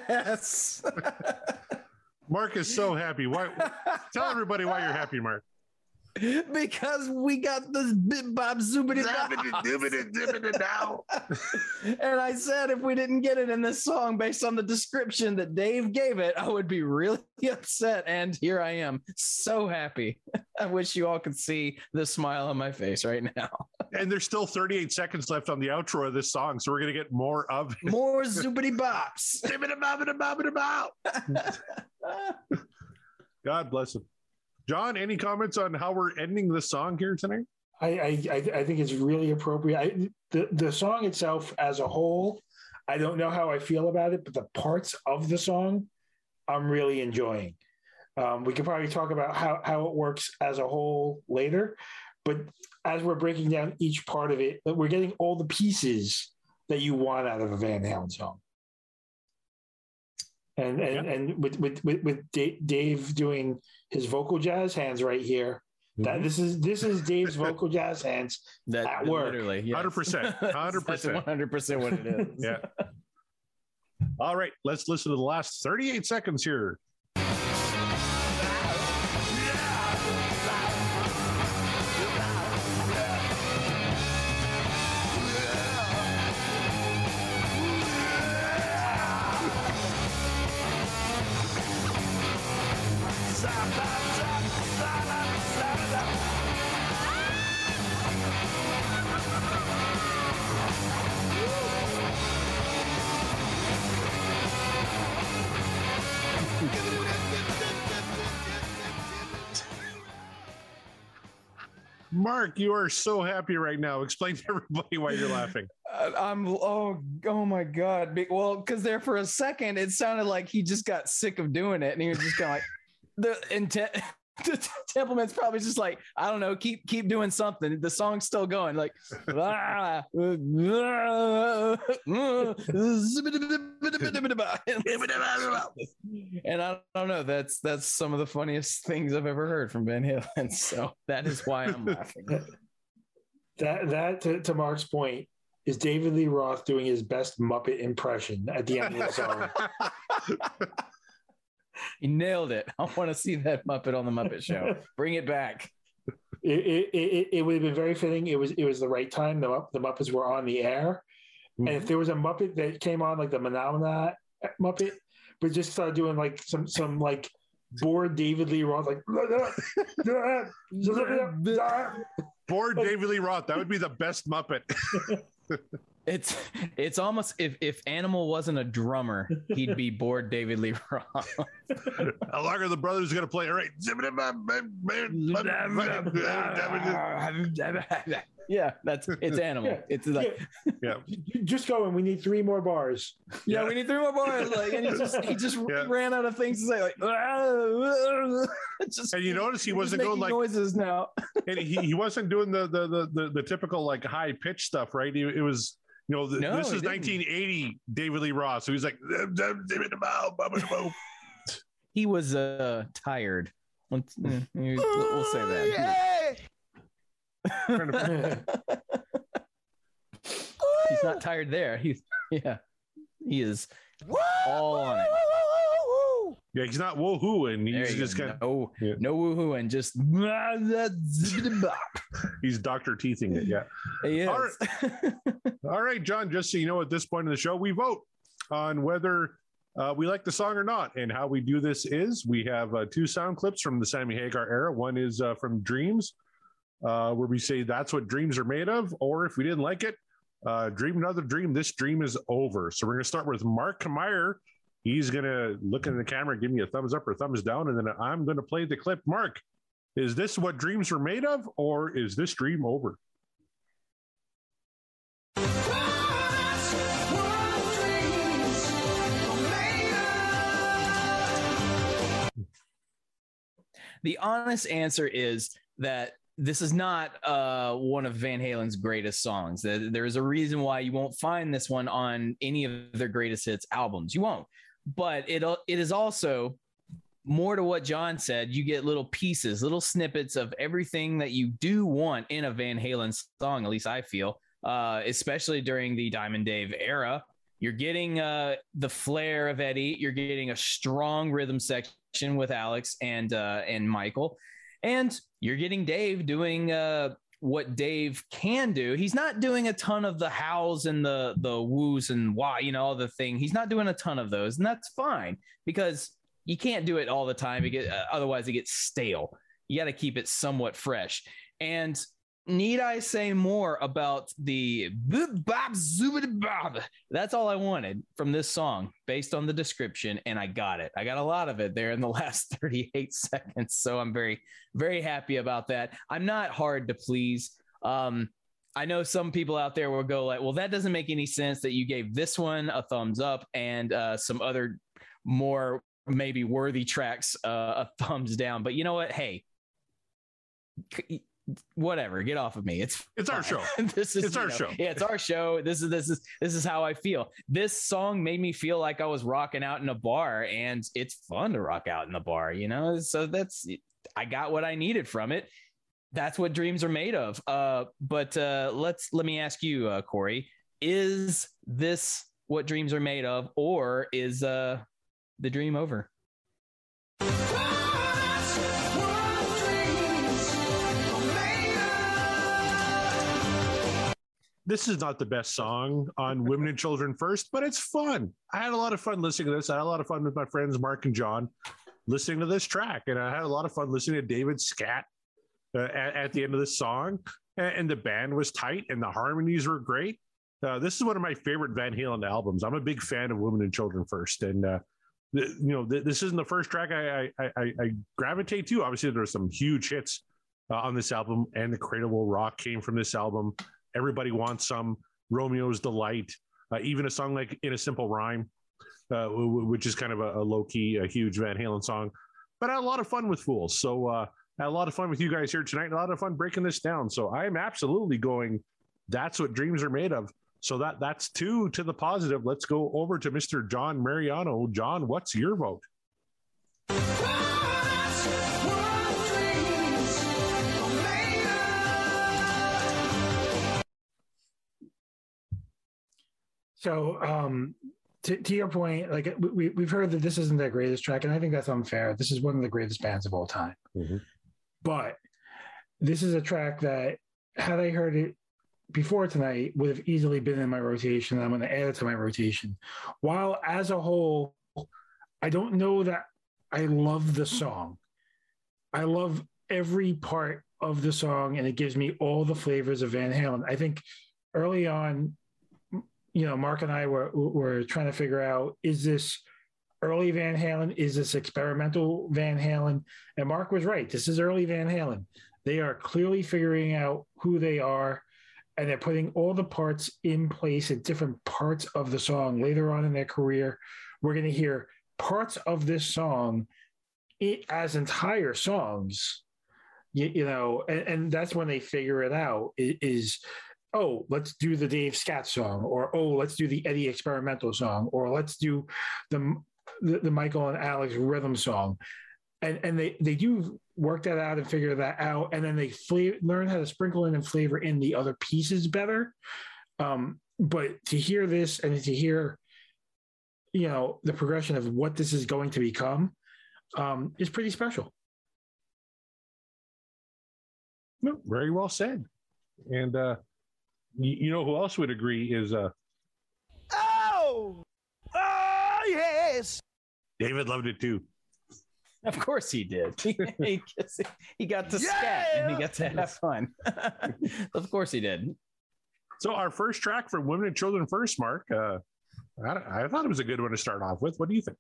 Yes. Mark is so happy. Why? Tell everybody why you're happy, Mark. because we got this bit bob zoobity and I said if we didn't get it in this song based on the description that Dave gave it, I would be really upset. And here I am, so happy. I wish you all could see the smile on my face right now. And there's still 38 seconds left on the outro of this song, so we're gonna get more of it. More zoobity bops. God bless him. John, any comments on how we're ending the song here tonight? I, I, I I think it's really appropriate. I, the the song itself as a whole, I don't know how I feel about it, but the parts of the song, I'm really enjoying. Um, we could probably talk about how how it works as a whole later, but as we're breaking down each part of it, we're getting all the pieces that you want out of a Van Halen song. And and and with with with, with Da- Dave doing his vocal jazz hands right here. That mm-hmm. this is this is Dave's vocal jazz hands. That At work. literally, yes. 100%, 100%. 100% what it is. Yeah. All right, let's listen to the last 38 seconds here. Mark, you are so happy right now. Explain to everybody why you're laughing. I'm oh oh my god. Well, because there for a second it sounded like he just got sick of doing it, and he was just of like the intent. Templeman's probably just like I don't know, keep keep doing something. The song's still going, like "Ah, and I don't know. That's that's some of the funniest things I've ever heard from Van Halen. So that is why I'm laughing. That that to, to Mark's point is David Lee Roth doing his best Muppet impression at the end of the song. He nailed it. I want to see that Muppet on the Muppet Show. Bring it back. it, it, it, it would have been very fitting. It was it was the right time. The Mupp- the Muppets were on the air, and if mm-hmm. there was a Muppet that came on like the Phenomena Muppet, but just started doing like some some like bored David Lee Roth like Bored David Lee Roth. That would be the best Muppet. It's it's almost if if Animal wasn't a drummer, he'd be bored David Lee Roth. How long are the brothers going to play? All right. Yeah, that's it's Animal. Yeah. It's like Yeah. just going. We need three more bars. yeah, we need three more bars. Like, and he just he just Yeah. ran out of things to say. Like, just And you notice he wasn't going like, noises now. and he, he wasn't doing the, the, the, the, the typical like high pitch stuff, right? It, it was, you know, the, No, this is 1980 David Lee Roth. So he's like, He was uh tired. Let's- eh, We'll say that. He's not tired there. He's yeah. He is all on it. yeah, he's not woohoo, and There he's you just go. kind of, no, Yeah. no woohoo and just he's Dr. Teething it. Yeah. he is. All All right, John, just so you know, at this point in the show, we vote on whether uh, we like the song or not. And how we do this is we have uh, two sound clips from the Sammy Hagar era. One is uh, from Dreams, uh, where we say that's what dreams are made of. Or if we didn't like it, uh, dream another dream. This dream is over. So we're going to start with Mark Meyer. He's going to look in the camera, give me a thumbs up or thumbs down, and then I'm going to play the clip. Mark, is this what dreams are made of, or is this dream over? the honest answer is that this is not uh, one of Van Halen's greatest songs. There's a reason why you won't find this one on any of their greatest hits albums. You won't. But it it is also more to what John said. You get little pieces, little snippets of everything that you do want in a Van Halen song. At least I feel uh, especially during the Diamond Dave era. You're getting uh, the flair of Eddie. You're getting a strong rhythm section with Alex and uh, and Michael, and you're getting Dave doing uh, what Dave can do. He's not doing a ton of the howls and the the woos and why, you know, all the thing. He's not doing a ton of those, and that's fine because you can't do it all the time. It get, uh, otherwise, it gets stale. You got to keep it somewhat fresh. And need I say more about the boop bop bob? That's all I wanted from this song based on the description, and I got it. I got a lot of it there in the last 38 seconds. So I'm very, very happy about that. I'm not hard to please. Um, I know some people out there will go like, well, that doesn't make any sense that you gave this one a thumbs up and uh, some other more maybe worthy tracks uh, a thumbs down. But you know what? Hey, whatever. Get off of me. It's It's our show. this is It's our know, show. Yeah, it's our show. This is this is this is how I feel. This song made me feel like I was rocking out in a bar, and it's fun to rock out in the bar. You know, so that's I got what I needed from it. That's what dreams are made of. Uh, but uh, let's let me ask you, uh, Corey, is this what dreams are made of, or is uh the dream over? This is not the best song on Women and Children First, but it's fun. I had a lot of fun listening to this. I had a lot of fun with my friends Mark and John listening to this track, and I had a lot of fun listening to David scat uh, at, at the end of the song. And, and the band was tight, and the harmonies were great. Uh, this is one of my favorite Van Halen albums. I'm a big fan of Women and Children First, and uh, you know th- this isn't the first track I, I, I, I gravitate to. Obviously, there's some huge hits uh, on this album, and the Cradle Will Rock came from this album. Everybody wants some. Romeo's Delight, uh, even a song like In a Simple Rhyme, uh, which is kind of a, a low key, a huge Van Halen song. But I had a lot of fun with Fools. So uh, I had a lot of fun with you guys here tonight. A lot of fun breaking this down. So I am absolutely going. That's what dreams are made of. So that that's two to the positive. Let's go over to Mr. John Mariano. John, what's your vote? So, um, to, to your point, like we, we've heard that this isn't their greatest track, and I think that's unfair. This is one of the greatest bands of all time. Mhm. But this is a track that, had I heard it before tonight, would have easily been in my rotation. I'm going to add it to my rotation. While as a whole, I don't know that I love the song. I love every part of the song, and it gives me all the flavors of Van Halen. I think early on, you know, Mark and I were were trying to figure out is this early Van Halen? Is this experimental Van Halen? And Mark was right. This is early Van Halen. They are clearly figuring out who they are, and they're putting all the parts in place at different parts of the song. Later on in their career, we're going to hear parts of this song as entire songs. You, you know, and, and that's when they figure it out. Is oh, let's do the Dave Scat song, or oh, let's do the Eddie experimental song, or let's do the the, the Michael and Alex rhythm song, and and they they do work that out and figure that out, and then they learn how to sprinkle in and flavor in the other pieces better. Um, but to hear this and to hear, you know, the progression of what this is going to become, um, is pretty special. No, very well said. And uh, you, you know who else would agree is uh, Oh! Oh, yes! David loved it too. Of course he did. he, he got to scat and he got to have fun. of course he did. So our first track for Women and Children First, Mark. Uh, I, I thought it was a good one to start off with. What do you think?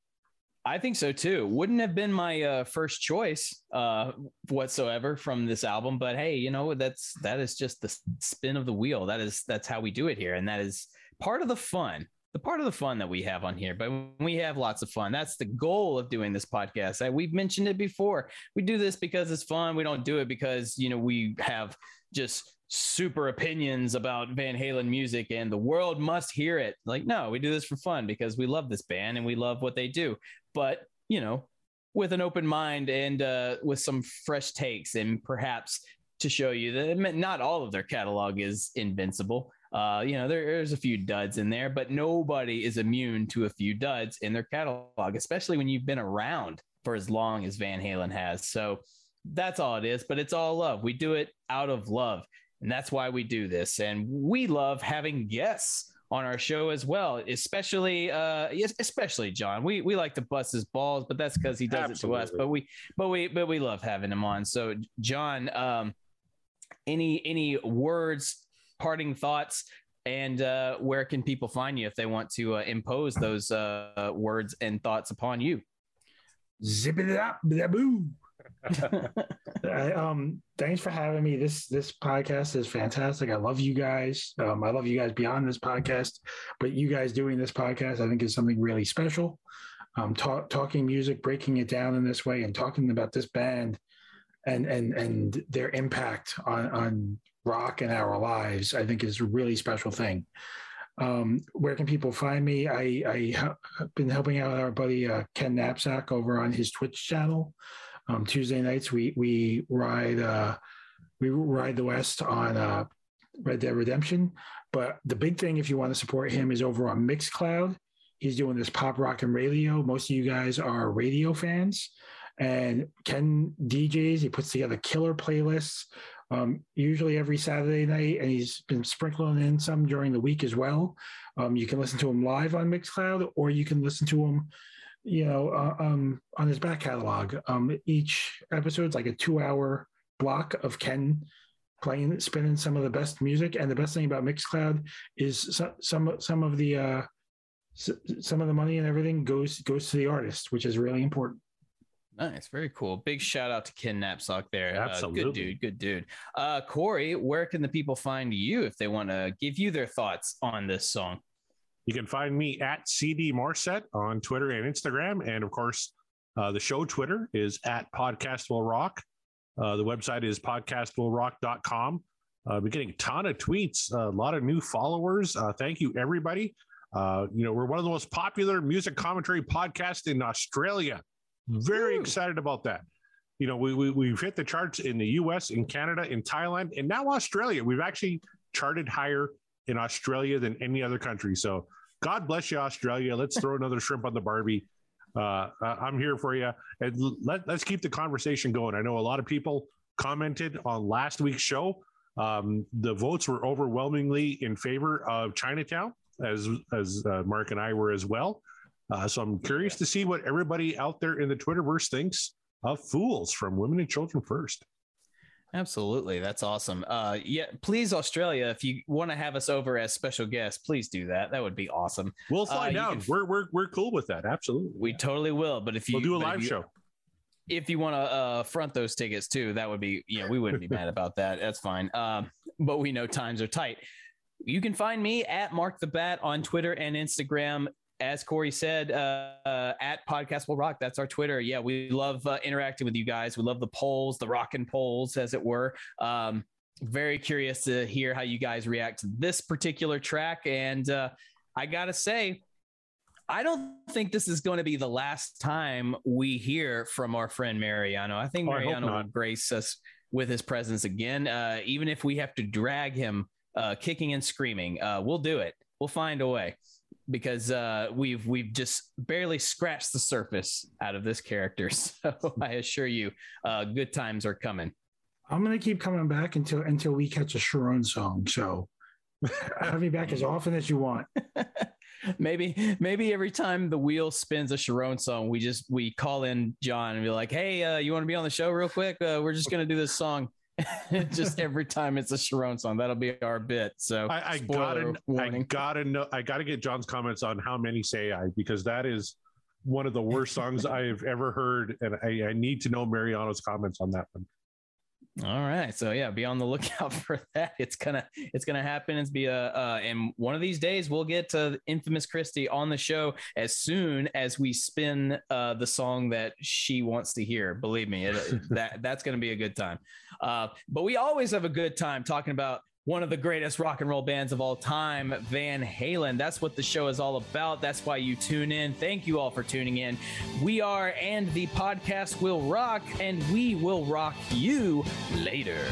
I think so too. Wouldn't have been my uh, first choice uh, whatsoever from this album, but hey, you know that's that is just the spin of the wheel. That is that's how we do it here, and that is part of the fun. The part of the fun that we have on here, but we have lots of fun. That's the goal of doing this podcast. Uh, We've mentioned it before. We do this because it's fun. We don't do it because you know we have just super opinions about Van Halen music and the world must hear it. Like, no, we do this for fun because we love this band and we love what they do but you know with an open mind and uh, with some fresh takes and perhaps to show you that not all of their catalog is invincible Uh, you know, there, there's a few duds in there, but nobody is immune to a few duds in their catalog, especially when you've been around for as long as Van Halen has. So that's all it is, but it's all love. We do it out of love. And that's why we do this. And we love having guests on our show as well, especially uh yes, especially John. We we like to bust his balls, but that's because he does it to us. But we but we but we love having him on. So John, um any any words, parting thoughts, and uh where can people find you if they want to uh, impose those uh words and thoughts upon you? Zip it up, boo. I, um, thanks for having me. This this podcast is fantastic. I love you guys. Um, I love you guys beyond this podcast, but you guys doing this podcast, I think, is something really special. Um, talk, talking music, breaking it down in this way, and talking about this band and and and their impact on on rock and our lives, I think, is a really special thing. Um, where can people find me? I, I have been helping out our buddy uh, Ken Knapsack over on his Twitch channel. Um, Tuesday nights we we ride uh, we ride the West on uh, Red Dead Redemption. But the big thing, if you want to support him, is over on Mixcloud. He's doing this pop rock and radio. Most of you guys are radio fans, and Ken DJs. He puts together killer playlists. Um, usually every Saturday night, and he's been sprinkling in some during the week as well. Um, you can listen to him live on Mixcloud, or you can listen to him you know, uh, um, on his back catalog. Um, each episode's like a two-hour block of Ken playing, spinning some of the best music. And the best thing about Mixcloud is some some some of the uh, some of the money and everything goes goes to the artist, which is really important. Nice, very cool. Big shout out to Ken Knapsack there. Uh, good dude, good dude. Uh, Corey, where can the people find you if they want to give you their thoughts on this song? You can find me at CD Morset on Twitter and Instagram. And of course, uh, the show Twitter is at Podcast Will Rock. Uh, the website is podcastwillrock.com. Uh, we're getting a ton of tweets, a lot of new followers. Uh, thank you, everybody. Uh, you know, we're one of the most popular music commentary podcasts in Australia. Very Woo. excited about that. You know, we, we, we've hit the charts in the US, in Canada, in Thailand, and now Australia. We've actually charted higher in Australia than any other country. So God bless you, Australia. Let's throw another shrimp on the Barbie. Uh, I'm here for you. And let, let's keep the conversation going. I know a lot of people commented on last week's show. Um, the votes were overwhelmingly in favor of Chinatown, as as uh, Mark and I were as well. Uh, so I'm curious to see what everybody out there in the Twitterverse thinks of "Fools" from Women and Children First. Absolutely, that's awesome. Uh, yeah, please, Australia, if you want to have us over as special guests, please do that. That would be awesome. We'll fly Uh, down. can- we're we're we're cool with that. Absolutely. We totally will. But if you we'll do a live you- show. if you want to uh, front those tickets too, that would be, yeah, we wouldn't be mad about that. That's fine. Um, but we know times are tight. You can find me at Mark the Bat on Twitter and Instagram. As Corey said, uh, uh, at Podcast Will Rock. That's our Twitter. Yeah, we love uh, interacting with you guys. We love the polls, the rockin' polls, as it were. Um, very curious to hear how you guys react to this particular track. And uh, I got to say, I don't think this is going to be the last time we hear from our friend Mariano. I think Oh, I Mariano will grace us with his presence again, uh, even if we have to drag him uh, kicking and screaming. Uh, we'll do it. We'll find a way because uh, we've we've just barely scratched the surface out of this character. So I assure you, uh, good times are coming. I'm gonna keep coming back until until we catch a Cherone song. So have me back as often as you want. maybe maybe every time the wheel spins a Cherone song, we just we call in John and be like, "Hey, uh, you want to be on the show real quick? Uh, we're just gonna do this song." just every time it's a Cherone song, that'll be our bit. So I, I gotta, I gotta know, I gotta get John's comments on how many say I because that is one of the worst songs I have ever heard, and I, I need to know Mariano's comments on that one. All right, so yeah, be on the lookout for that. It's gonna it's gonna happen. It's be a uh, and one of these days we'll get to infamous Christy on the show as soon as we spin uh, the song that she wants to hear. Believe me, it, that that's gonna be a good time. Uh, but we always have a good time talking about one of the greatest rock and roll bands of all time, Van Halen. That's what the show is all about. That's why you tune in. Thank you all for tuning in. We are, and the podcast will rock, and we will rock you later.